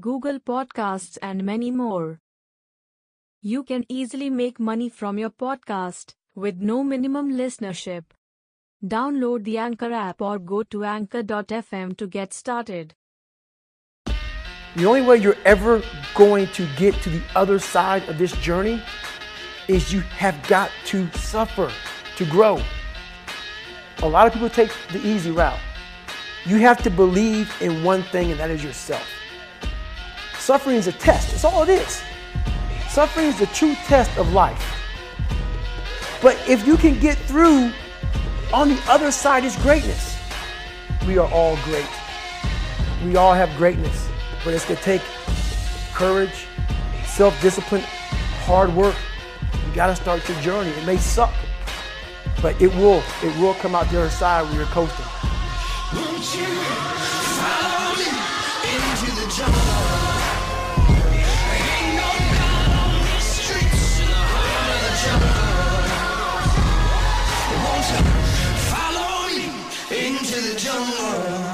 Google Podcasts, and many more. You can easily make money from your podcast with no minimum listenership. Download the Anchor app or go to anchor.fm to get started. The only way you're ever going to get to the other side of this journey is you have got to suffer to grow. A lot of people take the easy route. You have to believe in one thing, and that is yourself. Suffering is a test, that's all it is. Suffering is the true test of life. But if you can get through, on the other side is greatness. We are all great. We all have greatness, but it's going to take courage, self discipline, hard work. You got to start your journey. It may suck, but it will. It will come out the other side where you're coasting. into the jungle.